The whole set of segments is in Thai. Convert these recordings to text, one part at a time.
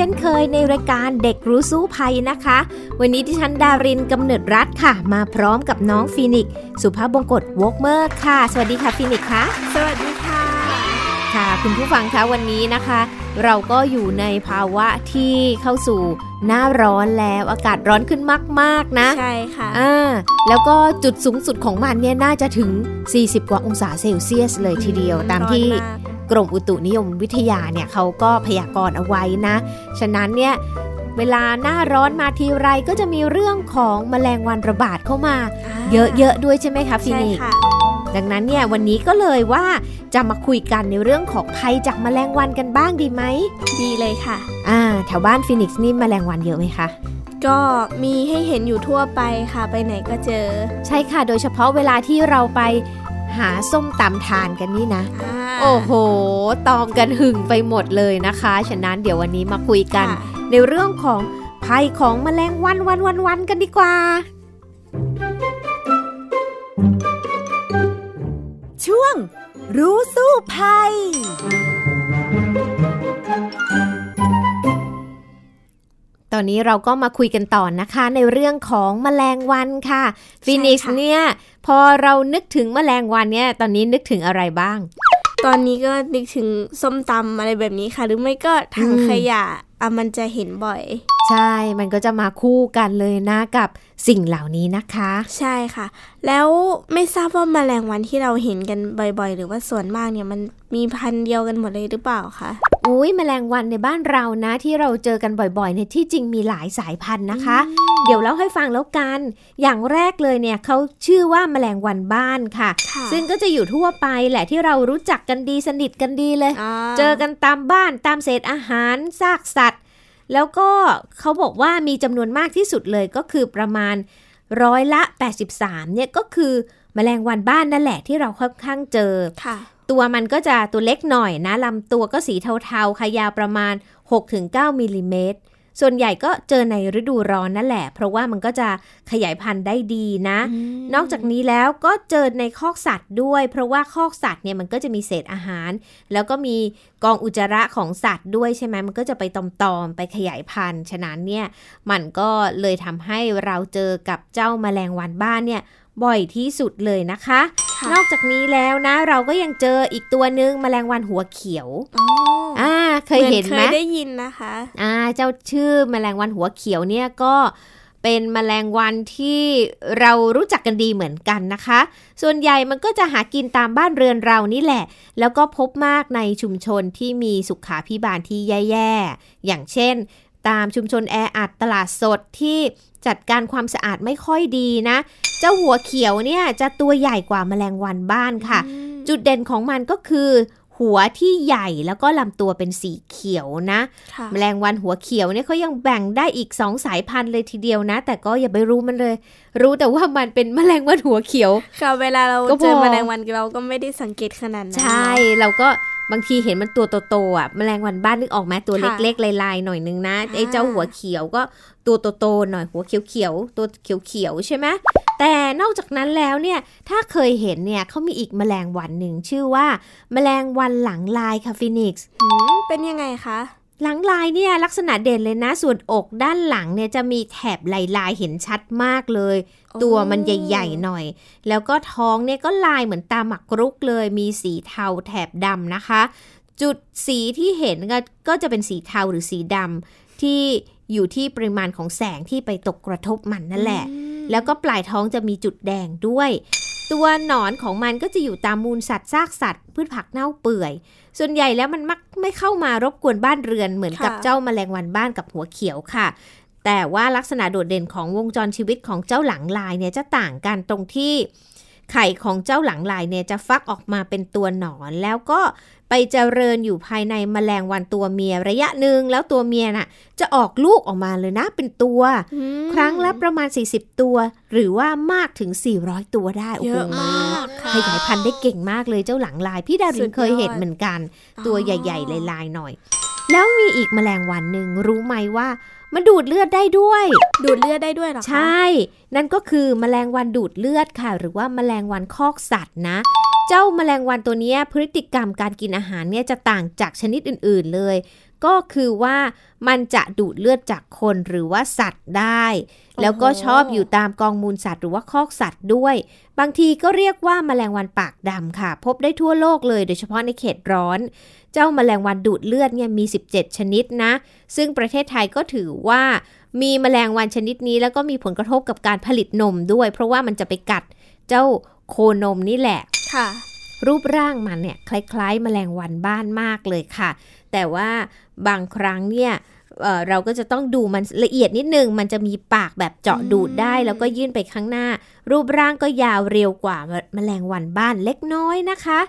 เช่นเคยในรายการเด็กรู้สู้ภัยนะคะ วันนี้ดิฉันดารินกำเนิดรัฐค่ะ มาพร้อมกับน้องฟีนิกสุภาพบงกตวอกเมอร์ค่ะ สวัสดีค่ะฟีนิกค่ะ สวัสดีค่ะค่ะ คุณผู้ฟังคะวันนี้นะคะ เราก็อยู่ในภาวะที่เข้าสู่หน้าร้อนแล้วอากาศร้อนขึ้นมาก ๆ นะ ใช่ค่ะอ่าแล้วก็จุดสูงสุดของมันเนี่ยน่าจะถึง 40 กว่าองศาเซลเซียสเลยทีเดียวตามที่ กรมอุตุนิยมวิทยาเนี่ยเขาก็พยากรณ์เอาไว้นะ ฉะนั้นเนี่ยเวลาหน้าร้อนมาทีไรก็จะมีเรื่องของแมลงวันระบาดเข้ามา เยอะๆด้วยใช่ไหมคะฟินิกดังนั้นเนี่ยวันนี้ก็เลยว่าจะมาคุยกันในเรื่องของภัยจากแมลงวันกันบ้างดีไหม ดีเลยค่ะ อ่าแถวบ้านฟินิกซ์นี่แมลงวันเยอะไหมคะก็มีให้เห็นอยู่ทั่วไปค่ะ ไปไหนก็เจอ ใช่ค่ะ โดยเฉพาะเวลาที่เราไป หาส้มตำทานกันนี่นะ โอ้โห ตอมกันหึงไปหมดเลยนะคะ ฉะนั้นเดี๋ยววันนี้มาคุยกัน ในเรื่องของภัยของแมลงวันวันวันวันกันดีกว่า ช่วงรู้สู้ภัย ตอนนี้เราก็มาคุยกันต่อนะคะ ในเรื่องของแมลงวันค่ะฟินิกซ์เนี่ยพอเรานึกถึงแมลงวันเนี่ย ตอนนี้นึกถึงอะไรบ้าง ตอนนี้ก็นึกถึงส้มตำอะไรแบบนี้ค่ะ หรือไม่ก็ถังขยะอะมันจะเห็นบ่อย ใช่ มันก็จะมาคู่กันเลยนะกับสิ่งเหล่านี้นะคะ ใช่ค่ะ แล้วไม่ทราบว่าแมลงวันที่เราเห็นกันบ่อยๆ หรือว่าส่วนมากเนี่ยมันมีพันธุ์เดียวกันหมดเลยหรือเปล่าคะอุ้ยแมลงวันในบ้านเรานะที่เราเจอกันบ่อยๆในที่จริงมีหลายสายพันธุ์นะคะ เดี๋ยวเล่าให้ฟังแล้วกัน อย่างแรกเลยเนี่ยเขาชื่อว่าแมลงวันบ้านค่ะ ซึ่งก็จะอยู่ทั่วไปแหละที่เรารู้จักกันดีสนิทกันดีเลย เจอกันตามบ้านตามเศษอาหารซากสัตว์ แล้วก็เขาบอกว่ามีจำนวนมากที่สุดเลยก็คือประมาณร้อยละ 83เนี่ยก็คือแมลงวันบ้านนั่นแหละที่เราค่อนข้างเจอตัวมันก็จะตัวเล็กหน่อยนะลำตัวก็สีเทาๆค่ะยาวประมาณ 6-9มิลลิเมตร ส่วนใหญ่ก็เจอในฤดูร้อนนั่นแหละ เพราะว่ามันก็จะขยายพันธุ์ได้ดีนะ นอกจากนี้แล้วก็เจอในคอกสัตว์ด้วย เพราะว่าคอกสัตว์เนี่ยมันก็จะมีเศษอาหาร แล้วก็มีกองอุจจาระของสัตว์ด้วยใช่ไหมมันก็จะไปตอมๆไปขยายพันธุ์ฉะนั้นเนี่ยมันก็เลยทำให้เราเจอกับเจ้าแมลงวันบ้านเนี่ยบ่อยที่สุดเลยนะคะ นอกจากนี้แล้วนะ เราก็ยังเจออีกตัวหนึ่งแมลงวันหัวเขียวอ่า เคยเห็นไหมเคยได้ยินนะคะ อ่า เจ้าชื่อแมลงวันหัวเขียวเนี่ยก็เป็นแมลงวันที่เรารู้จักกันดีเหมือนกันนะคะ ส่วนใหญ่มันก็จะหากินตามบ้านเรือนเรานี่แหละ แล้วก็พบมากในชุมชนที่มีสุขาพิบาลที่แย่ๆ อย่างเช่น ตามชุมชนแออัดตลาดสดที่จัดการความสะอาดไม่ค่อยดีนะ เจ้าหัวเขียวเนี่ยจะตัวใหญ่กว่าแมลงวันบ้านค่ะ จุดเด่นของมันก็คือ หัวที่ใหญ่แล้วก็ลำตัวเป็นสีเขียวนะแมลงวันหัวเขียวเนี่ยเขายังแบ่งได้อีกสองสายพันธุ์เลยทีเดียวนะ แต่ก็อย่าไปรู้มันเลย รู้แต่ว่ามันเป็นแมลงวันหัวเขียว ค่ะเวลาเราเจอแมลงวันเราก็ไม่ได้สังเกตขนาดนั้นใช่เราก็บางทีเห็นมันตัวโตๆอะแมลงวันบ้านนึกออกไหมตัวเล็กๆลายๆหน่อยนึงนะไอ้เจ้าหัวเขียวก็ตัวโตๆหน่อยหัวเขียวๆตัวเขียวๆใช่ไหม แต่นอกจากนั้นแล้วเนี่ยถ้าเคยเห็นเนี่ยเขามีอีกแมลงวันหนึ่งชื่อว่า แมลงวันหลังลายค่ะฟินิกส์เป็นยังไงคะหลังลายเนี่ยลักษณะเด่นเลยนะ ส่วนอกด้านหลังเนี่ยจะมีแถบลายลายเห็นชัดมากเลย ตัวมันใหญ่ๆหน่อย แล้วก็ท้องเนี่ยก็ลายเหมือนตาหมักรุกเลย มีสีเทาแถบดำนะคะ จุดสีที่เห็นก็จะเป็นสีเทาหรือสีดำที่อยู่ที่ปริมาณของแสงที่ไปตกกระทบมันนั่นแหละ แล้วก็ปลายท้องจะมีจุดแดงด้วย ตัวหนอนของมันก็จะอยู่ตามมูลสัตว์ซากสัตว์พืชผักเน่าเปื่อย ส่วนใหญ่แล้วมันมักไม่เข้ามารบกวนบ้านเรือนเหมือนกับเจ้าแมลงวันบ้านกับหัวเขียวค่ะ แต่ว่าลักษณะโดดเด่นของวงจรชีวิตของเจ้าหลังลายเนี่ยจะต่างกันตรงที่ ไข่ของเจ้าหลังลายเนี่ยจะฟักออกมาเป็นตัวหนอน แล้วก็ไปเจริญอยู่ภายในแมลงวันตัวเมียระยะหนึ่งแล้วตัวเมียน่ะ จะออกลูกออกมาเลยนะเป็นตัวอืมครั้งละประมาณ 40 ตัว หรือว่ามากถึง 400 ตัวได้โอ้เยโหอะมากค่ะขยายพันธุ์ได้เก่งมากเลยเจ้าหลังลาย พี่ดาริสุนดยอดเคยเห็นเหมือนกัน ตัวอ๋อใหญ่ ๆ ลายๆหน่อย แล้วมีอีกแมลงวันหนึ่งรู้ไหมว่า มันดูดเลือดได้ด้วย ดูดเลือดได้ด้วยเหรอคะใช่ นั่นก็คือแมลงวันดูดเลือดค่ะ หรือว่าแมลงวันคอกสัตว์นะ เจ้าแมลงวันตัวเนี้ยพฤติกรรมการกินอาหารเนี่ยจะต่างจากชนิดอื่น ๆเลย ก็คือว่ามันจะดูดเลือดจากคนหรือว่าสัตว์ได้ แล้วก็ชอบอยู่ตามกองมูลสัตว์หรือว่าคอกสัตว์ด้วย บางทีก็เรียกว่าแมลงวันปากดำค่ะ พบได้ทั่วโลกเลยโดยเฉพาะในเขตร้อน เจ้าแมลงวันดูดเลือดเนี่ยมี 17 ชนิดนะ ซึ่งประเทศไทยก็ถือว่ามีแมลงวันชนิดนี้ แล้วก็มีผลกระทบกับการผลิตนมด้วย เพราะว่ามันจะไปกัดเจ้าโคนมนี่แหละค่ะรูปร่างมันเนี่ยคล้ายๆแมลงวันบ้านมากเลยค่ะ แต่ว่าบางครั้งเนี่ยเอ่อเราก็จะต้องดูมันละเอียดนิดนึง มันจะมีปากแบบเจาะดูดได้ แล้วก็ยื่นไปข้างหน้า รูปร่างก็ยาวเร็วกว่าแมลงวันบ้านเล็กน้อยนะคะ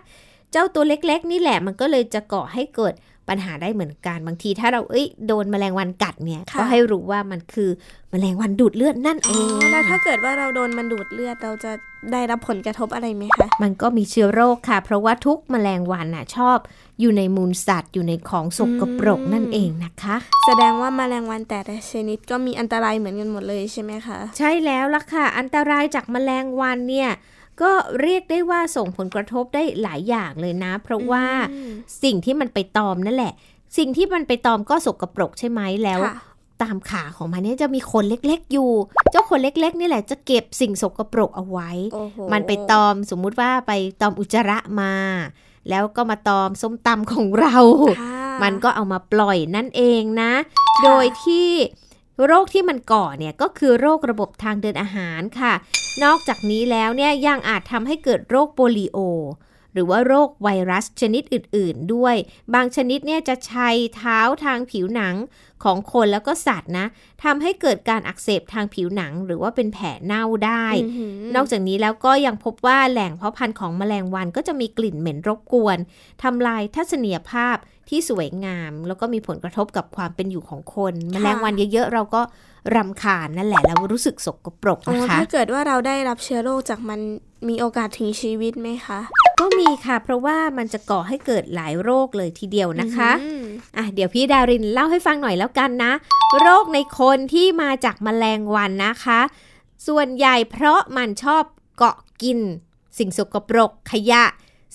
เจ้าตัวเล็กๆ นี่แหละมันก็เลยจะก่อให้เกิด ปัญหาได้เหมือนกันบางที ถ้าเราเอ้ยโดนแมลงวันกัดเนี่ยค่ะก็ให้รู้ว่ามันคือแมลงวันดูดเลือดนั่นเออ๋องแล้วถ้าเกิดว่าเราโดนมันดูดเลือดเราจะได้รับผลกระทบอะไรไหมคะ มันก็มีเชื้อโรคค่ะ เพราะว่าทุกแมลงวันน่ะชอบอยู่ในมูลสัตว์อยู่ในของสกปรกอืมนั่นเองนะคะ แสดงว่าแมลงวันแต่ละชนิดก็มีอันตรายเหมือนกันหมดเลยใช่ไหมคะ ใช่แล้วล่ะค่ะ อันตรายจากแมลงวันเนี่ย ก็เรียกได้ว่าส่งผลกระทบได้หลายอย่างเลยนะ เพราะว่าอืมสิ่งที่มันไปตอมนั่นแหละ สิ่งที่มันไปตอมก็สกปรกใช่ไหมแล้วค่ะตามขาของมันเนี่ยจะมีขนเล็กๆอยู่ เจ้าขนเล็ก ๆ นี่แหละจะเก็บสิ่งสกปรกเอาไว้โอ้โหมันไปตอมสมมุติว่าไปตอมอุจจาระมา แล้วก็มาตอมส้มตำของเราค่ะมันก็เอามาปล่อยนั่นเองนะ โดยที่ โรคที่มันก่อเนี่ยก็คือโรคระบบทางเดินอาหารค่ะ นอกจากนี้แล้วเนี่ยยังอาจทำให้เกิดโรคโปลิโอ หรือว่าโรคไวรัสชนิดอื่น ๆ ด้วย บางชนิดเนี่ยจะชัยเท้าทางผิวหนังของคนแล้วก็สัตว์นะทำให้เกิดการอักเสบทางผิวหนัง หรือว่าเป็นแผลเน่าได้อื้อหืนอกจากนี้แล้วก็ยังพบว่าแหล่งเพาะพันธุ์ของแมลงวันก็จะมีกลิ่นเหม็นรบกวนทำลายทัศนียภาพที่สวยงาม แล้วก็มีผลกระทบกับความเป็นอยู่ของคน แมลงวันเยอะๆเราก็รำคาญนั่นแหละแล้วรู้สึกสกปรกอ๋อนะคะถ้าเกิดว่าเราได้รับเชื้อโรคจากมันมีโอกาสถึงชีวิตไหมคะ ก็มีค่ะ เพราะว่ามันจะก่อให้เกิดหลายโรคเลยทีเดียวนะคะอืมอะเดี๋ยวพี่ดารินเล่าให้ฟังหน่อยแล้วกันนะ โรคในคนที่มาจากแมลงวันนะคะ ส่วนใหญ่เพราะมันชอบเกาะกิน สิ่งสกปรกขยะ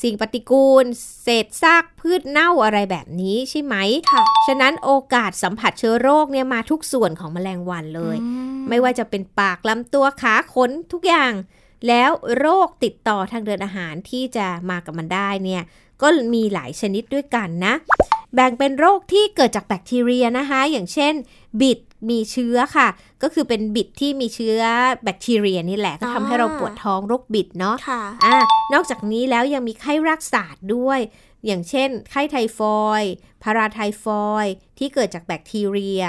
สิ่งปฏิกูล เศษซากพืชเน่าอะไรแบบนี้ใช่ไหมค่ะ ฉะนั้นโอกาสสัมผัสเชื้อโรคเนี่ยมาทุกส่วนของแมลงวันเลยอืไม่ว่าจะเป็นปากลำตัวขาขนทุกอย่าง แล้วโรคติดต่อทางเดินอาหารที่จะมากับมันได้เนี่ยก็มีหลายชนิดด้วยกันนะ แบ่งเป็นโรคที่เกิดจากแบคทีเรียนะคะ อย่างเช่น บิดมีเชื้อค่ะ ก็คือเป็นบิดที่มีเชื้อแบคทีเรียนี่แหละก็ทำให้เราปวดท้องโรคบิดเนาะค่ะอ่านอกจากนี้แล้วยังมีไข้รักษาดด้วย อย่างเช่น ไข้ไทฟอยด์พาราไทฟอยด์ที่เกิดจากแบคทีเรีย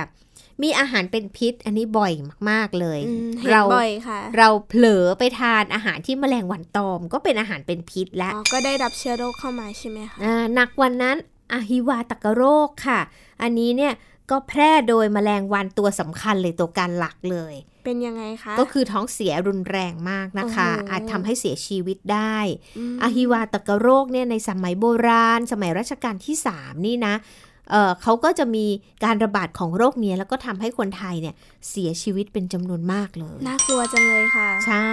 มีอาหารเป็นพิษ อันนี้บ่อยมากๆเลยอืมเห็นเราบ่อยค่ะเราเผลอไปทานอาหารที่แมลงวันตอม ก็เป็นอาหารเป็นพิษแล้วอ๋อก็ได้รับเชื้อโรคเข้ามาใช่ไหมคะอ่าหนักวันนั้นอะฮิวาตกโรคค่ะ อันนี้เนี่ยก็แพร่โดยแมลงวันตัวสำคัญเลยตัวการหลักเลย เป็นยังไงคะ ก็คือท้องเสียรุนแรงมากนะคะโอ้โหอาจทำให้เสียชีวิตได้มอะฮิวาตกโรคเนี่ยในสมัยโบราณ สมัยรัชกาลที่ 3 นี่นะ เอ่อเขาก็จะมีการระบาดของโรคเนี้ยแล้วก็ทำให้คนไทยเนี่ยเสียชีวิตเป็นจำนวนมากเลย น่ากลัวจังเลยค่ะ ใช่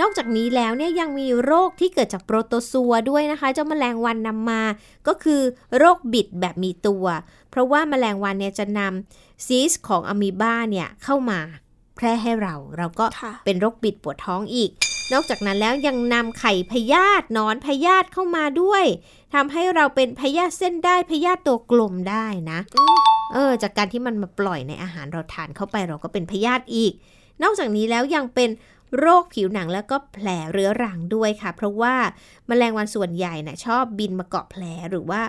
นอกจากนี้แล้วเนี่ยยังมีโรคที่เกิดจากโปรโตซัวด้วยนะคะเจ้าแมลงวันนำมา ก็คือโรคบิดแบบมีตัว เพราะว่าแมลงวันเนี่ยจะนำซีสของอะมีบาเนี่ยเข้ามาแพร่ให้เรา เราก็ค่ะเป็นโรคบิดปวดท้องอีก นอกจากนั้นแล้วยังนำไข่พยาธิหนอนพยาธิเข้ามาด้วยทำให้เราเป็นพยาธิเส้นได้พยาธิตัวกลมได้นะอืมเออ จากการที่มันมาปล่อยในอาหารเราทานเข้าไปเราก็เป็นพยาธิอีก นอกจากนี้แล้วยังเป็นโรคผิวหนังแล้วก็แผลเรื้อรังด้วยค่ะ เพราะว่าแมลงวันส่วนใหญ่น่ะชอบบินมาเกาะแผลหรือว่า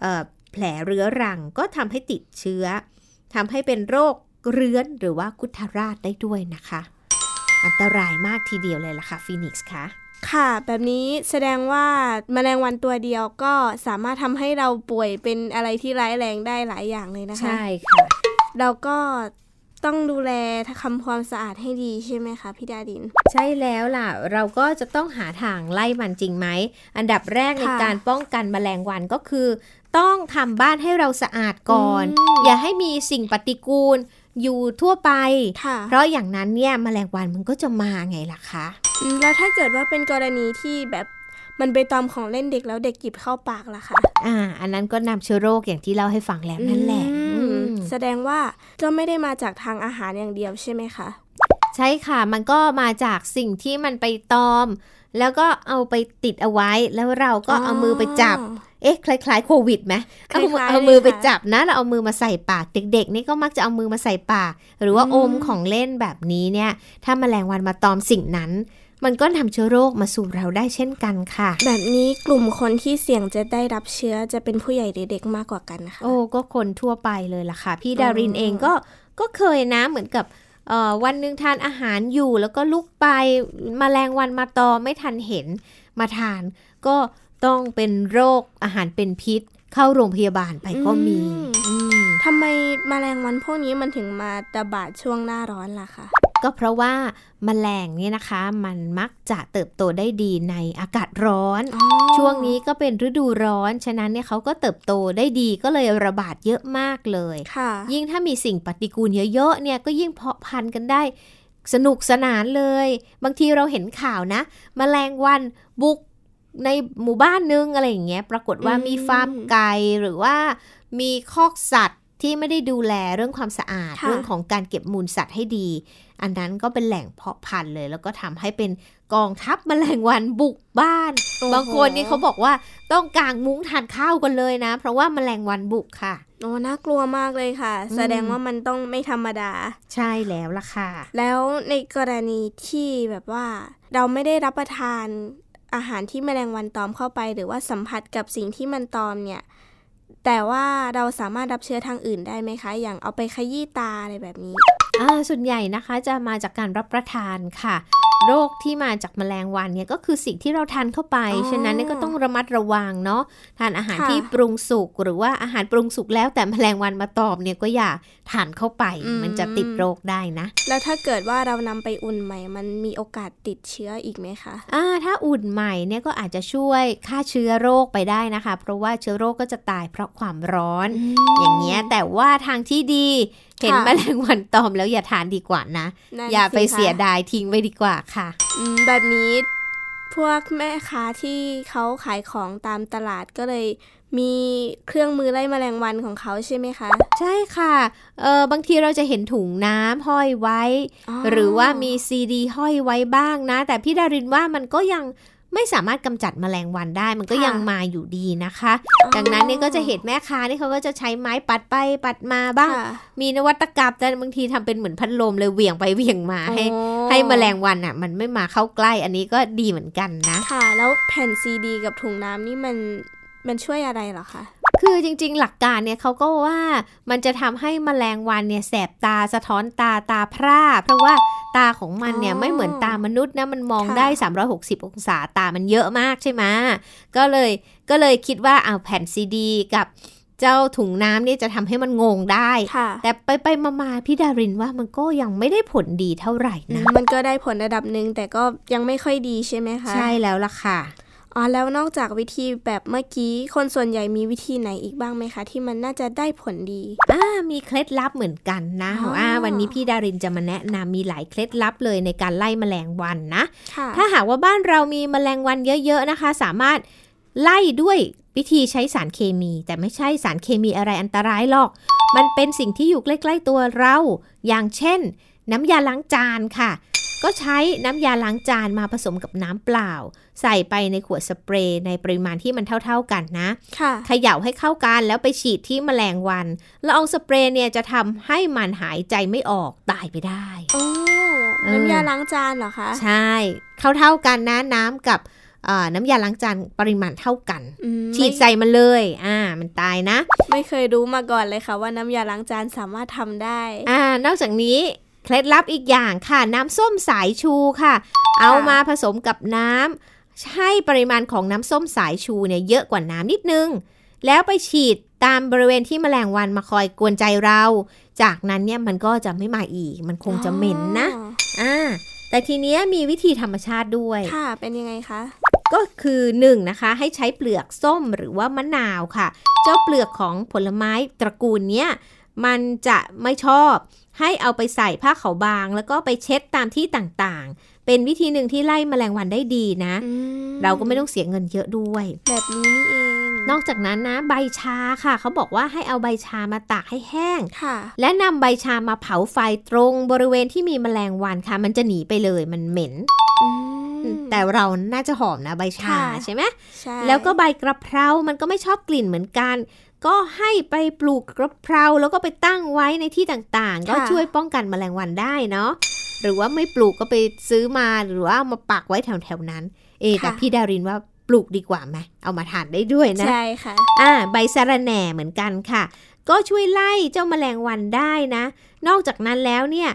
เอ่อแผลเรื้อรังก็ทำให้ติดเชื้อทำให้เป็นโรคเรื้อนหรือว่ากุทาราชได้ด้วยนะคะ อันตรายมากทีเดียวเลยล่ะค่ะฟีนิกซ์คะค่ะ แบบนี้แสดงว่าแมลงวันตัวเดียวก็สามารถทำให้เราป่วยเป็นอะไรที่ร้ายแรงได้หลายอย่างเลยนะคะ ใช่ค่ะ เราก็ต้องดูแลทำความสะอาดให้ดีใช่ไหมคะพี่ดาดิน ใช่แล้วล่ะ เราก็จะต้องหาทางไล่มันจริงไหม อันดับแรกในการป้องกันแมลงวันก็คือ ต้องทำบ้านให้เราสะอาดก่อนอย่าให้มีสิ่งปฏิกูล อยู่ทั่วไป เพราะอย่างนั้นเนี่ยแมลงวันมันก็จะมาไงล่ะคะ แล้วถ้าเกิดว่าเป็นกรณีที่แบบมันไปตอมของเล่นเด็กแล้วเด็กหยิบเข้าปากล่ะคะอ่า อันนั้นก็นำเชื้อโรคอย่างที่เล่าให้ฟังแล้วนั่นแหละแสดงว่าก็ไม่ได้มาจากทางอาหารอย่างเดียวใช่ไหมคะ ใช่ค่ะ มันก็มาจากสิ่งที่มันไปตอม แล้วก็เอาไปติดเอาไว้ แล้วเราก็เอามือไปจับ เอ๊ะคล้ายๆโควิดไหมเอาเอามือไปจับนะแล้วเอามือมาใส่ปากเด็ก ๆ นี่ก็มักจะเอามือมาใส่ปาก หรือว่าอมของเล่นแบบนี้เนี่ย ถ้ามาแมลงวันมาตอมสิ่งนั้น มันก็นำเชื้อโรคมาสู่เราได้เช่นกันค่ะ แบบนี้กลุ่มคนที่เสี่ยงจะได้รับเชื้อจะเป็นผู้ใหญ่หรือเด็กมากกว่ากันนะคะโอ้ก็คนทั่วไปเลยล่ะค่ะ พี่ดารินเองก็ก็เคยนะเหมือนกับวันหนึ่งทานอาหารอยู่แล้วก็ลุกไปมแมลงวันมาตอไม่ทันเห็นมาทาน ก็ ต้องเป็นโรคอาหารเป็นพิษ เข้าโรงพยาบาลไปก็มีทำไมมแมลงวันพวกนี้มันถึงมาระบาดช่วงหน้าร้อนล่ะคะก็เพราะว่าแมลงเนี่ยนะคะ มันมักจะเติบโตได้ดีในอากาศร้อน ช่วงนี้ก็เป็นฤดูร้อน ฉะนั้นเนี่ยเขาก็เติบโตได้ดีก็เลยระบาดเยอะมากเลยยิ่งถ้ามีสิ่งปฏิกูลเยอะๆเนี่ยก็ยิ่งเพาะพันธุ์กันได้สนุกสนานเลย บางทีเราเห็นข่าวนะมแมลงวันบุก ในหมู่บ้านนึงอะไรอย่างเงี้ย ปรากฏว่ามีฟาร์มไก่หรือว่ามีคอกสัตว์ที่ไม่ได้ดูแลเรื่องความสะอาด เรื่องของการเก็บมูลสัตว์ให้ดี อันนั้นก็เป็นแหล่งเพาะพันธุ์เลย แล้วก็ทำให้เป็นกองทัพแมลงวันบุกบ้าน บางคนนี่เขาบอกว่าต้องกางมุ้งทานข้าวกันเลยนะ เพราะว่าแมลงวันบุกค่ะโอ้น่ากลัวมากเลยค่ะ แสดงว่ามันต้องไม่ธรรมดา ใช่แล้วล่ะค่ะ แล้วในกรณีที่แบบว่า เราไม่ได้รับประทาน อาหารที่แมลงวันตอมเข้าไป หรือว่าสัมผัสกับสิ่งที่มันตอมเนี่ย แต่ว่าเราสามารถรับเชื้อทางอื่นได้ไหมคะ อย่างเอาไปขยี้ตาอะไรแบบนี้ส่วนใหญ่นะคะจะมาจากการรับประทานค่ะ โรคที่มาจากแมลงวันเนี่ยก็คือสิ่งที่เราทานเข้าไป ฉะนั้นนี่ก็ต้องระมัดระวังเนาะทานอาหารที่ปรุงสุกหรือว่าอาหารปรุงสุกแล้วแต่แมลงวันมาตอบเนี่ยก็อย่าทานเข้าไป มันจะติดโรคได้นะ แล้วถ้าเกิดว่าเรานำไปอุ่นใหม่ มันมีโอกาสติดเชื้ออีกไหมคะอ่าถ้าอุ่นใหม่เนี่ยก็อาจจะช่วยฆ่าเชื้อโรคไปได้นะคะ เพราะว่าเชื้อโรคก็จะตายเพราะความร้อน อย่างเงี้ยแต่ว่าทางที่ดีเห็นแมลงวันตอมแล้วอย่าทานดีกว่านะ อย่าไปเสียดายทิ้งไว้ดีกว่าค่ะแบบนี้พวกแม่ค้าที่เขาขายของตามตลาดก็เลยมีเครื่องมือไล่แมลงวันของเขาใช่ไหมคะ ใช่ค่ะเออบางทีเราจะเห็นถุงน้ำห้อยไว้ หรือว่ามีซีดีห้อยไว้บ้างนะ แต่พี่ดารินว่ามันก็ยัง ไม่สามารถกำจัดมแมลงวันได้มันก็ยังมาอยู่ดีนะคะ ดังนั้นนี่ก็จะเห็นแม่ค้านี่เขาก็จะใช้ไม้ปัดไปปัดมาบ้าง มีนวัตกรรมแต่บางทีทำเป็นเหมือนพัดลมเลยเหวี่ยงไปเหวี่ยงมาให้ ให้มแมลงวันอะ มันไม่มาเข้าใกล้อันนี้ก็ดีเหมือนกันนะค่ะ แล้วแผ่นซีดี กับถุงน้ำนี่มันมันช่วยอะไรหรอคะ คือจริงๆ หลักการเนี่ยเขาก็ว่ามันจะทำให้มแมลงวันเนี่ยแสบตาสะท้อนตาตาพร่า เพราะว่าตาของมันเนี่ยไม่เหมือนตามนุษย์นะมันมองได้ 360 องศาตามันเยอะมากใช่ไหมก็เลยก็เลยคิดว่าเอาแผ่นซีดีกับเจ้าถุงน้ำนี่จะทำให้มันงงได้ แต่ไปไปมาๆพี่ดารินว่ามันก็ยังไม่ได้ผลดีเท่าไหร่นะ มันก็ได้ผลระดับหนึ่งแต่ก็ยังไม่ค่อยดีใช่ไหมคะ ใช่แล้วล่ะค่ะ อ๋อแล้วนอกจากวิธีแบบเมื่อกี้ คนส่วนใหญ่มีวิธีไหนอีกบ้างไหมคะ ที่มันน่าจะได้ผลดีอ่ามีเคล็ดลับเหมือนกันนะอ่าวันนี้พี่ดารินจะมาแนะนำมีหลายเคล็ดลับเลยในการไล่แมลงวันนะถ้าหากว่าบ้านเรามีแมลงวันเยอะ ๆนะคะ สามารถไล่ด้วยวิธีใช้สารเคมี แต่ไม่ใช่สารเคมีอะไรอันตรายหรอก มันเป็นสิ่งที่อยู่ใกล้ ๆ ตัวเรา อย่างเช่น น้ำยาล้างจานค่ะ ก็ใช้น้ำยาล้างจานมาผสมกับน้ำเปล่า ใส่ไปในขวดสเปรย์ในปริมาณที่มันเท่า ๆกันนะเขย่าให้เข้ากันแล้วไปฉีดที่แมลงวันแล้วเอาสเปรย์เนี่ยจะทำให้มันหายใจไม่ออกตายไปได้โอ้น้ำยาล้างจานเหรอคะใช่เท่าๆกันนะน้ำกับน้ำยาล้างจานปริมาณเท่ากัน ฉีดใส่มันเลย อ่า มันตายนะ ไม่เคยรู้มาก่อนเลยค่ะว่าน้ำยาล้างจานสามารถทำได้ อ่า นอกจากนี้ เคล็ดลับอีกอย่างค่ะ น้ำส้มสายชูค่ะ เอามาผสมกับน้ำให้ปริมาณของน้ำส้มสายชูเนี่ยเยอะกว่าน้ำนิดนึง แล้วไปฉีดตามบริเวณที่แมลงวันมาคอยกวนใจเรา จากนั้นเนี่ยมันก็จะไม่มาอีก มันคงจะเหม็นนะอ๋ออ่าแต่ทีเนี้ยมีวิธีธรรมชาติด้วย ค่ะ เป็นยังไงคะ ก็คือ1นงนะคะให้ใช้เปลือกส้มหรือว่ามะนาวค่ะ เจ้าเปลือกของผลไม้ตระกูลเนี้ยมันจะไม่ชอบ ให้เอาไปใส่ผ้าขาวบาง แล้วก็ไปเช็ดตามที่ต่างๆ เป็นวิธีหนึ่งที่ไล่แมลงวันได้ดีนะอืมเราก็ไม่ต้องเสียเงินเยอะด้วย แบบนี้นี่เอง นอกจากนั้นนะ ใบชาค่ะ เขาบอกว่าให้เอาใบชามาตากให้แห้งค่ะและนำใบชามาเผาไฟตรงบริเวณที่มีแมลงวันค่ะ มันจะหนีไปเลยมันเหม็นอืมแต่เราน่าจะหอมนะใบชาค่ะใช่ไหมใช่แล้วก็ใบกระเพรา มันก็ไม่ชอบกลิ่นเหมือนกัน ก็ให้ไปปลูกกระเพราแล้วก็ไปตั้งไว้ในที่ต่างๆ ก็ช่วยป้องกันแมลงวันได้เนาะหรือว่าไม่ปลูกก็ไปซื้อมาหรือว่าเอามาปักไว้แถวๆนั้น เอะแต่พี่ดารินว่าปลูกดีกว่าไหมเอามาทานได้ด้วยนะ ใช่ค่ะ อ่า ใบสะระแหน่เหมือนกันค่ะ ก็ช่วยไล่เจ้าแมลงวันได้นะ นอกจากนั้นแล้วเนี่ย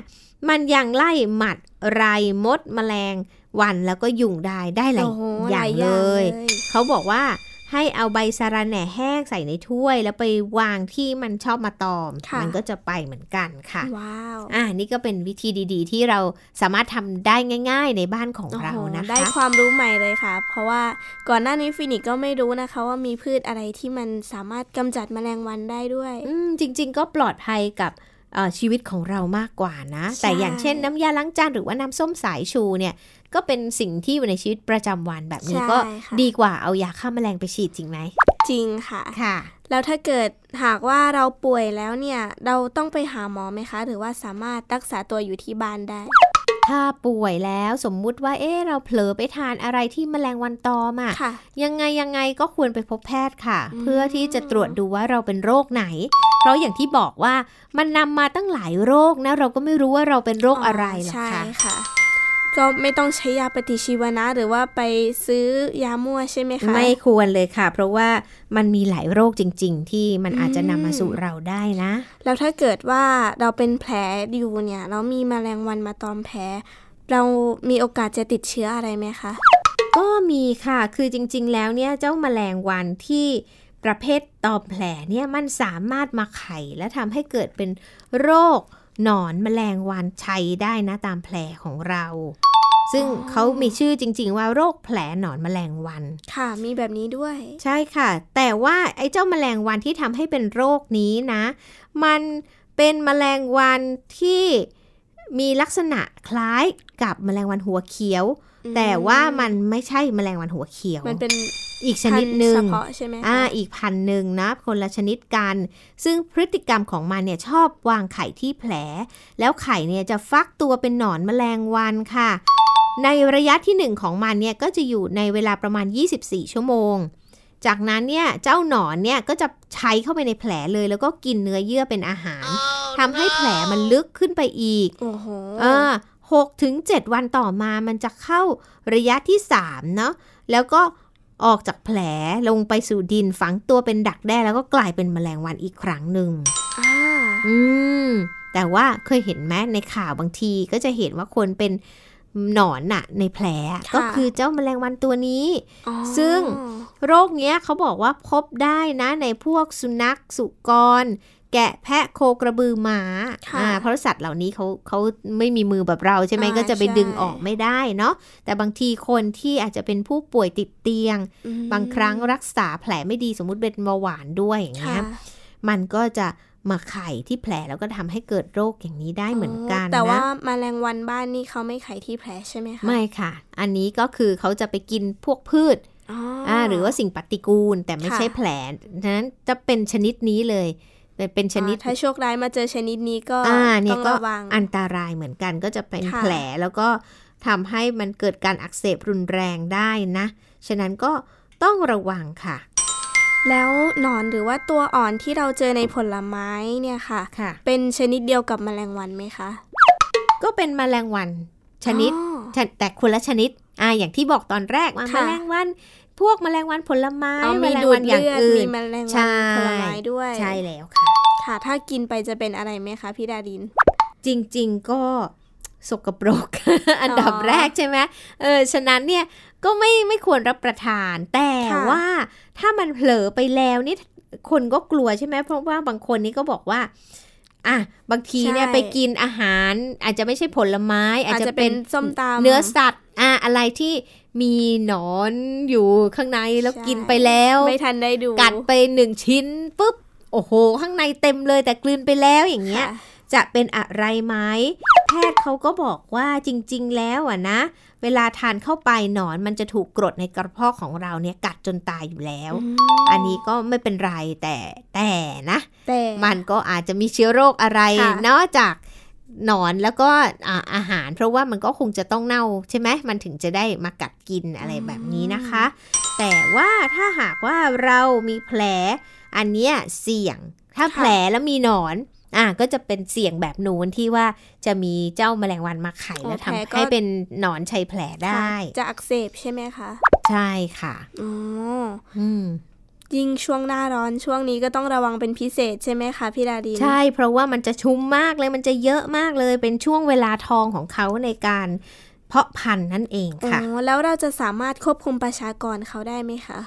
มันยังไล่หมัดไรมดแมลงวันแล้วก็ยุงได้ได้หลายโอ้โหอหย่าลางยอเลย่างเลยยเขาบอกว่า ให้เอาใบสะระแหน่แห้งใส่ในถ้วย แล้วไปวางที่มันชอบมาตอมค่ะมันก็จะไปเหมือนกันค่ะ ว้าว อ่านี่ก็เป็นวิธีดีๆ ที่เราสามารถทำได้ง่าย ๆ ในบ้านของโอ้เราโหนะได้คะความรู้ใหม่เลยค่ะ เพราะว่าก่อนหน้านี้ฟินิกก็ไม่รู้นะคะว่ามีพืชอะไรที่มันสามารถกำจัดแมลงวันได้ด้วย อืมจริง ๆ ก็ปลอดภัยกับเอ่อชีวิตของเรามากกว่านะใช่แต่อย่างเช่นน้ำยาล้างจานหรือว่าน้ำส้มสายชูเนี่ย ก็เป็นสิ่งที่อยู่ในชีวิตประจำวันแบบนี้ใช่ก็ค่ะดีกว่าเอายาฆ่าแมลงไปฉีดจริงไหมจริงค่ะค่ะ แล้วถ้าเกิดหากว่าเราป่วยแล้วเนี่ยเราต้องไปหาหมอไหมคะ หรือว่าสามารถรักษาตัวอยู่ที่บ้านได้ถ้าป่วยแล้วสมมุติว่าเอ๊ะเราเผลอไปทานอะไรที่แมลงวันตอมอะค่ะยังไงยังไงก็ควรไปพบแพทย์ค่ะอืมเพื่อที่จะตรวจดูว่าเราเป็นโรคไหน เพราะอย่างที่บอกว่ามันนำมาตั้งหลายโรคนะ เราก็ไม่รู้ว่าเราเป็นโรคอะไรหรอกใช่ค่ะค่ะ ก็ไม่ต้องใช้ยาปฏิชีวนะ หรือว่าไปซื้อยามั่วใช่ไหมคะ ไม่ควรเลยค่ะ เพราะว่ามันมีหลายโรคจริง ๆ ที่มันอาจจะนำมาสู่เราได้นะ แล้วถ้าเกิดว่าเราเป็นแผลอยู่เนี่ยแล้วมีแมลงวันมาตอมแผล เรามีโอกาสจะติดเชื้ออะไรไหมคะ ก็มีค่ะ คือจริง ๆ แล้วเนี่ยเจ้าแมลงวันที่ประเภทตอมแผลเนี่ยมันสามารถมาไข่และทำให้เกิดเป็นโรคหนอนแมลงวันชัยได้นะตามแผลของเรา ซึ่งอ๋อเขามีชื่อจริง ๆ ว่าโรคแผลหนอนแมลงวัน ค่ะ มีแบบนี้ด้วย ใช่ค่ะ แต่ว่าไอ้เจ้าแมลงวันที่ทำให้เป็นโรคนี้นะ มันเป็นแมลงวันที่มีลักษณะคล้ายกับแมลงวันหัวเขียวอืมแต่ว่ามันไม่ใช่แมลงวันหัวเขียว มันเป็นอีกชนิดหนึ่พังธุ์เฉพาะใช่ไหมคะอ่า อีกพันหนึ่งนะ คนละชนิดกัน ซึ่งพฤติกรรมของมันเนี่ยชอบวางไข่ที่แผล แล้วไข่เนี่ยจะฟักตัวเป็นหนอนแมลงวันค่ะ ในระยะที่หนึ่งของมันเนี่ยก็จะอยู่ในเวลาประมาณ 24 ชั่วโมง จากนั้นเนี่ยเจ้าหนอนเนี่ยก็จะใช้เข้าไปในแผลเลย แล้วก็กินเนื้อเยื่อเป็นอาหารทำให้แผลมันลึกขึ้นไปอีกโอ้โหอ่าหกถึงเจ็ดวันต่อมามันจะเข้าระยะที่สามเนาะแล้วก็ออกจากแผลลงไปสู่ดินฝังตัวเป็นดักแด้แล้วก็กลายเป็นแมลงวันอีกครั้งหนึ่งอ่าอืม แต่ว่าเคยเห็นไหมในข่าวบางทีก็จะเห็นว่าคนเป็น หนอนน่ะ ในแผลก็คือเจ้าแมลงวันตัวนี้อ๋อซึ่งโรคเนี้ยเขาบอกว่าพบได้นะในพวกสุนัขสุกร แกะแพะโคกระบือหมาค่ะอ่าเพราะสัตว์เหล่านี้เขาเขาไม่มีมือแบบเราใช่ไหมอ่าก็จะไปใช่ดึงออกไม่ได้เนาะแต่บางทีคนที่อาจจะเป็นผู้ป่วยติดเตียงอืมบางครั้งรักษาแผลไม่ดีสมมุติเป็นเบาหวานด้วยอย่างเงี้ค่ะยมันก็จะ มาไข่ที่แผลแล้วก็ทำให้เกิดโรคอย่างนี้ได้เหมือนกันแต่ว่านะแมลงวันบ้านนี่เขาไม่ไข่ที่แผลใช่ไหมคะไม่ค่ะ อันนี้ก็คือเขาจะไปกินพวกพืชอ๋อออ่าหรือว่าสิ่งปฏิกูลแต่ไม่ค่ะใช่แผลฉะนั้นจะเป็นชนิดนี้เลยเป็นเป็นชนิดอ่าถ้าโชคร้ายมาเจอชนิดนี้ก็อ่าเนี่ต้ยองก็ระวังอันตรายเหมือนกันก็จะเป็นค่ะแผลแล้วก็ทำให้มันเกิดการอักเสบรุนแรงได้นะ ฉะนั้นก็ต้องระวังค่ะ แล้วหนอนหรือว่าตัวอ่อนที่เราเจอในผลไม้เนี่ยค่ะค่ะเป็นชนิดเดียวกับแมลงวันไหมคะ ก็เป็นแมลงวัน ชนิดอ๋อชแต่คนละชนิดอ่าอย่างที่บอกตอนแรกว่าแมค่ะลงวัน พวกแมลงวันผลไม้เอาแมมีลงดูวัดนอเลืย่างอดอื่มีนแมลงใช่วันผลไม้ด้วย ใช่แล้วค่ะ ค่ะ ถ้ากินไปจะเป็นอะไรไหมคะพี่ดาดิน จริง ๆ ก็สกปรก อันดับแรกใช่ไหมเออฉะนั้นเนี่ย ก็ไม่ไม่ควรรับประทาน แต่ว่าถ้ามันเผลอไปแล้วนี่คนก็กลัวใช่ไหมเพราะว่าบางคนนี่ก็บอกว่าอะบางทีเนี่ยไปกินอาหาร อาจจะไม่ใช่ผลไม้ อาจจะเป็นส้มตำเนื้อสัตว์อะอะไรที่มีหนอนอยู่ข้างในแล้วกินไปแล้ว ไม่ทันได้ดู กัดไปหนึ่งชิ้นปุ๊บโอ้โห ข้างในเต็มเลยแต่กลืนไปแล้วอย่างเงี้ย จะเป็นอะไรไหมแพทย์เขาก็บอกว่าจริง ๆ แล้วอะนะ เวลาทานเข้าไปหนอนมันจะถูกกรดในกระเพาะของเราเนี่ยกัดจนตายอยู่แล้ว อันนี้ก็ไม่เป็นไรแต่แต่นะแต่มันก็อาจจะมีเชื้อโรคอะไรนอกจากหนอนแล้วก็อาหาร เพราะว่ามันก็คงจะต้องเน่าใช่ไหมมันถึงจะได้มากัดกินอะไรแบบนี้นะคะ แต่ว่าถ้าหากว่าเรามีแผลอันเนี้ยเสี่ยง ถ้าแผลแล้วมีหนอน อะก็จะเป็นเสี่ยงแบบนูนที่ว่าจะมีเจ้าแมลงวันมาไข่แล้วทำให้เป็นหนอนชัยแผลได้ จะอักเสบใช่ไหมคะ ใช่ค่ะอ๋ออืมยิ่งช่วงหน้าร้อนช่วงนี้ก็ต้องระวังเป็นพิเศษใช่ไหมคะพี่ดาดีใช่เพราะว่ามันจะชุ่มมากเลยมันจะเยอะมากเลยเป็นช่วงเวลาทองของเขาในการเพาะพันธุ์นั่นเองค่ะอ๋อแล้วเราจะสามารถควบคุมประชากรเขาได้ไหมคะ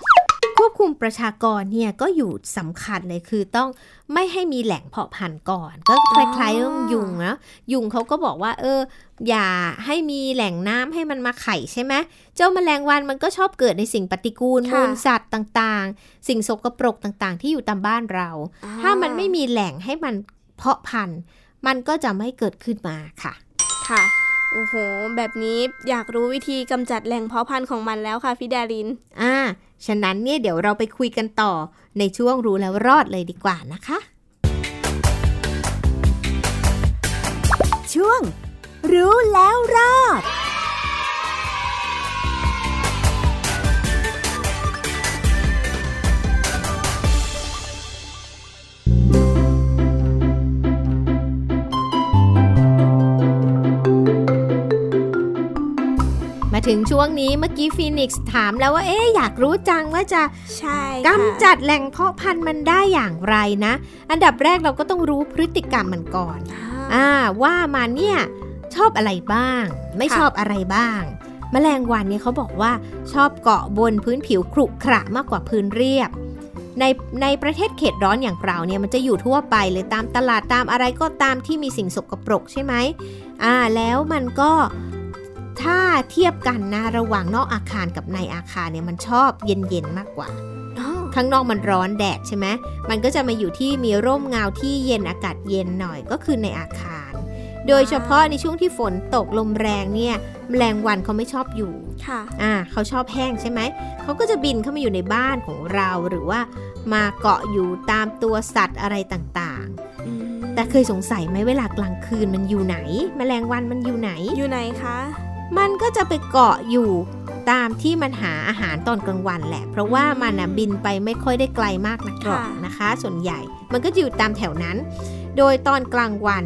ควบคุมประชากรเนี่ยก็อยู่สำคัญเลยคือต้องไม่ให้มีแหล่งเพาะพันธุ์ก่อน ก็คล้ายๆยุงนะยุงเขาก็บอกว่า เออ อย่าให้มีแหล่งน้ำให้มันมาไข่ใช่ไหมเจ้าแมลงวันมันก็ชอบเกิดในสิ่งปฏิกูลมูลสัตว์ต่างๆ สิ่งสกปรกต่างๆ ที่อยู่ตามบ้านเรา ถ้ามันไม่มีแหล่งให้มันเพาะพันธุ์ มันก็จะไม่เกิดขึ้นมาค่ะค่ะโอ้โห แบบนี้อยากรู้วิธีกำจัดแหล่งเพาะพันธุ์ของมันแล้วค่ะฟิดาริน อ่า ฉะนั้นเนี่ยเดี๋ยวเราไปคุยกันต่อในช่วงรู้แล้วรอดเลยดีกว่านะคะ ช่วง รู้แล้วรอด ถึงช่วงนี้เมื่อกี้ฟีนิกซ์ถามแล้วว่าเอ๊อยากรู้จังว่าจะใช่กำจัดแหล่งเพาะพันธุ์มันได้อย่างไรนะ อันดับแรกเราก็ต้องรู้พฤติกรรมมันก่อนอ่าว่ามันเนี่ยชอบอะไรบ้าง ไม่ชอบอะไรบ้างแมลงวันเนี่ยเขาบอกว่าชอบเกาะบนพื้นผิวครุขระมากกว่าพื้นเรียบ ในในประเทศเขตร้อนอย่างเราเนี่ยมันจะอยู่ทั่วไปเลยตามตลาดตามอะไรก็ตามที่มีสิ่งสกปรกใช่ไหมอ่าแล้วมันก็ ถ้าเทียบกันนะระหว่างนอกอาคารกับในอาคารเนี่ยมันชอบเย็นๆมากกว่าข้างนอกมันร้อนแดดใช่ไหมมันก็จะมาอยู่ที่มีร่มเงาที่เย็นอากาศเย็นหน่อยก็คือในอาคาร โดยเฉพาะในช่วงที่ฝนตกลมแรงเนี่ยแมลงวันเขาไม่ชอบอยู่ ค่ะ อ่า เขาชอบแห้งใช่ไหม เขาก็จะบินเข้ามาอยู่ในบ้านของเราหรือว่ามาเกาะอยู่ตามตัวสัตว์อะไรต่างๆ แต่เคยสงสัยไหมเวลากลางคืนมันอยู่ไหน แมลงวันมันอยู่ไหน อยู่ไหนคะ มันก็จะไปเกาะอยู่ตามที่มันหาอาหารตอนกลางวันแหละ เพราะว่ามันบินไปไม่ค่อยได้ไกลมากนักหรอกนะคะ ส่วนใหญ่มันก็อยู่ตามแถวนั้น โดยตอนกลางวัน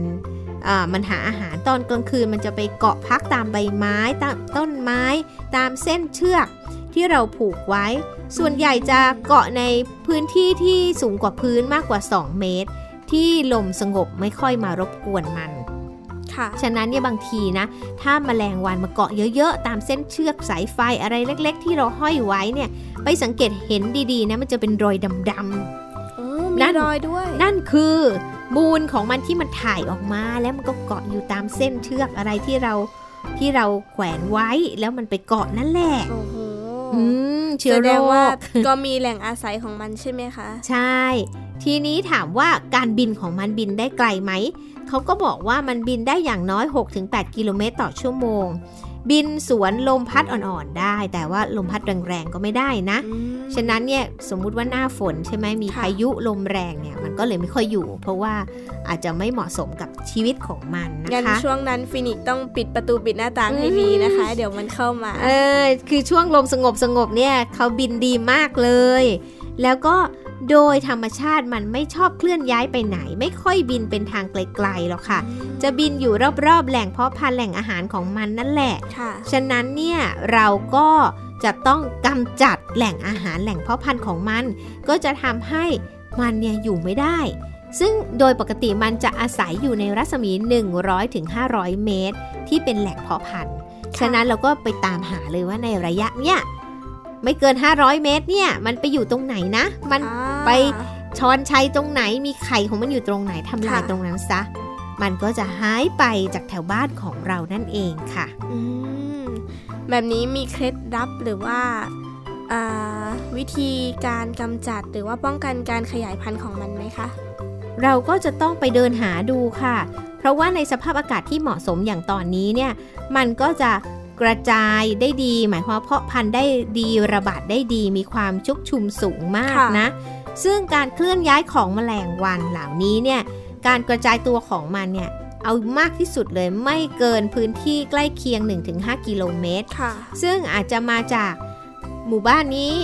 มันหาอาหารตอนกลางคืนมันจะไปเกาะพักตามใบไม้ตามต้นไม้ ตามเส้นเชือกที่เราผูกไว้ ส่วนใหญ่จะเกาะในพื้นที่ที่สูงกว่าพื้นมากกว่า 2 เมตร ที่ลมสงบไม่ค่อยมารบกวนมัน ฉะนั้นเนี่ยบางทีนะ ถ้ามาแมลงวันมาเกาะเยอะๆ ตามเส้นเชือกสายไฟอะไรเล็ก ๆ ที่เราห้อยไว้เนี่ย ไปสังเกตเห็นดีๆนะมันจะเป็นรอยดำๆนั่นรอยด้วย นั่นคือมูลของมันที่มันถ่ายออกมาแล้วมันก็เกาะอยู่ตามเส้นเชือกอะไรที่เราที่เราแขวนไว้แล้วมันไปเกาะนั่นแหละโอ้โหเชื้อโรคก็มีแหล่งอาศัยของมันใช่ไหมคะ ใช่ ทีนี้ถามว่าการบินของมันบินได้ไกลไหม เขาก็บอกว่ามันบินได้อย่างน้อย 6-8 กิโลเมตรต่อชั่วโมง บินสวนลมพัดอ่อนๆได้ แต่ว่าลมพัดแรงๆก็ไม่ได้นะ ฉะนั้นเนี่ยสมมุติว่าหน้าฝนใช่ไหมมีพายุลมแรงเนี่ยมันก็เลยไม่ค่อยอยู่ เพราะว่าอาจจะไม่เหมาะสมกับชีวิตของมันนะคะงั้นช่วงนั้นฟินิกต้องปิดประตูปิดหน้าต่างให้ดีนะคะ เดี๋ยวมันเข้ามา เออคือช่วงลมสงบสงบเนี่ยเขาบินดีมากเลย แล้วก็ โดยธรรมชาติมันไม่ชอบเคลื่อนย้ายไปไหน ไม่ค่อยบินเป็นทางไกลๆหรอกค่ะ จะบินอยู่รอบๆแหล่งเพาะพันธุ์แหล่งอาหารของมันนั่นแหละ ฉะนั้นเนี่ยเราก็จะต้องกำจัดแหล่งอาหารแหล่งเพาะพันธุ์ของมัน ก็จะทำให้มันเนี่ยอยู่ไม่ได้ ซึ่งโดยปกติมันจะอาศัยอยู่ในรัศมี 100-500 เมตร ที่เป็นแหล่งเพาะพันธุ์ ฉะนั้นเราก็ไปตามหาเลยว่าในระยะเนี้ย ไม่เกิน 500 เมตรเนี่ย มันไปอยู่ตรงไหนนะ มันไปชอนชัยตรงไหนมีไข่ของมันอยู่ตรงไหนทำลายตรงนั้นซะ มันก็จะหายไปจากแถวบ้านของเรานั่นเองค่ะแบบนี้มีเคล็ดลับหรือว่าวิธีการกำจัดหรือว่าป้องกันการขยายพันธุ์ของมันไหมคะ เราก็จะต้องไปเดินหาดูค่ะ เพราะว่าในสภาพอากาศที่เหมาะสมอย่างตอนนี้เนี่ย มันก็จะ กระจายได้ดี หมายความเพาะพันธุ์ได้ดีระบาดได้ดี มีความชุกชุมสูงมากนะ ซึ่งการเคลื่อนย้ายของแมลงวันเหล่านี้เนี่ยการกระจายตัวของมันเนี่ยเอามากที่สุดเลยไม่เกินพื้นที่ใกล้เคียง 1-5 กิโลเมตรซึ่งอาจจะมาจากหมู่บ้านนี้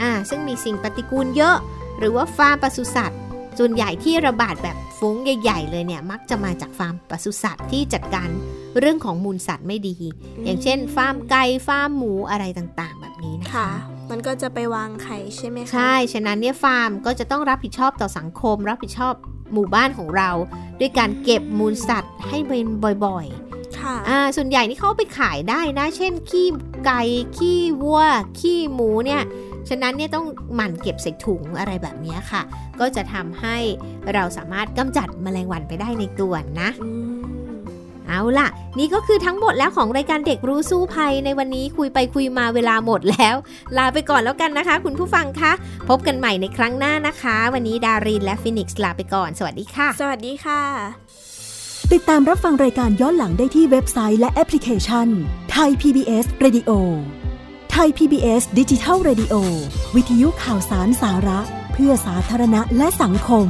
อ่าซึ่งมีสิ่งปฏิกูลเยอะ หรือว่าฟาร์มปศุสัตว์ส่วนใหญ่ที่ระบาดแบบฟุ้งใหญ่ ๆ เลยเนี่ยมักจะมาจากฟาร์มปศุสัตว์ที่จัดการ เรื่องของมูลสัตว์ไม่ดี อย่างเช่น ฟาร์มไก่ฟาร์มหมูอะไรต่างๆ แบบนี้นะคะมันก็จะไปวางไข่ใช่ไหมคะ ใช่ ฉะนั้นเนี่ยฟาร์มก็จะต้องรับผิดชอบต่อสังคม รับผิดชอบหมู่บ้านของเรา ด้วยการเก็บมูลสัตว์ให้เป็นบ่อยอ่าส่วนใหญ่นี่เขาไปขายได้นะ เช่น ขี้ไก่ขี้วัว ขี้หมูเนี่ยฉะนั้นเนี่ยต้องหมั่นเก็บใส่ถุงอะไรแบบนี้ค่ะ ก็จะทำให้เราสามารถกำจัดแมลงวันไปได้ในตัวนะ เอาล่ะ นี่ก็คือทั้งหมดแล้วของรายการเด็กรู้สู้ภัยในวันนี้คุยไปคุยมาเวลาหมดแล้ว ลาไปก่อนแล้วกันนะคะ คุณผู้ฟังคะ พบกันใหม่ในครั้งหน้านะคะ วันนี้ดารินและฟินิกส์ลาไปก่อน สวัสดีค่ะ สวัสดีค่ะ ติดตามรับฟังรายการย้อนหลังได้ที่เว็บไซต์และแอปพลิเคชันไทย PBS Radio ไทย PBS ดิจิทัล Radio วิทยุข่าวสารสาระ เพื่อสาธารณะและสังคม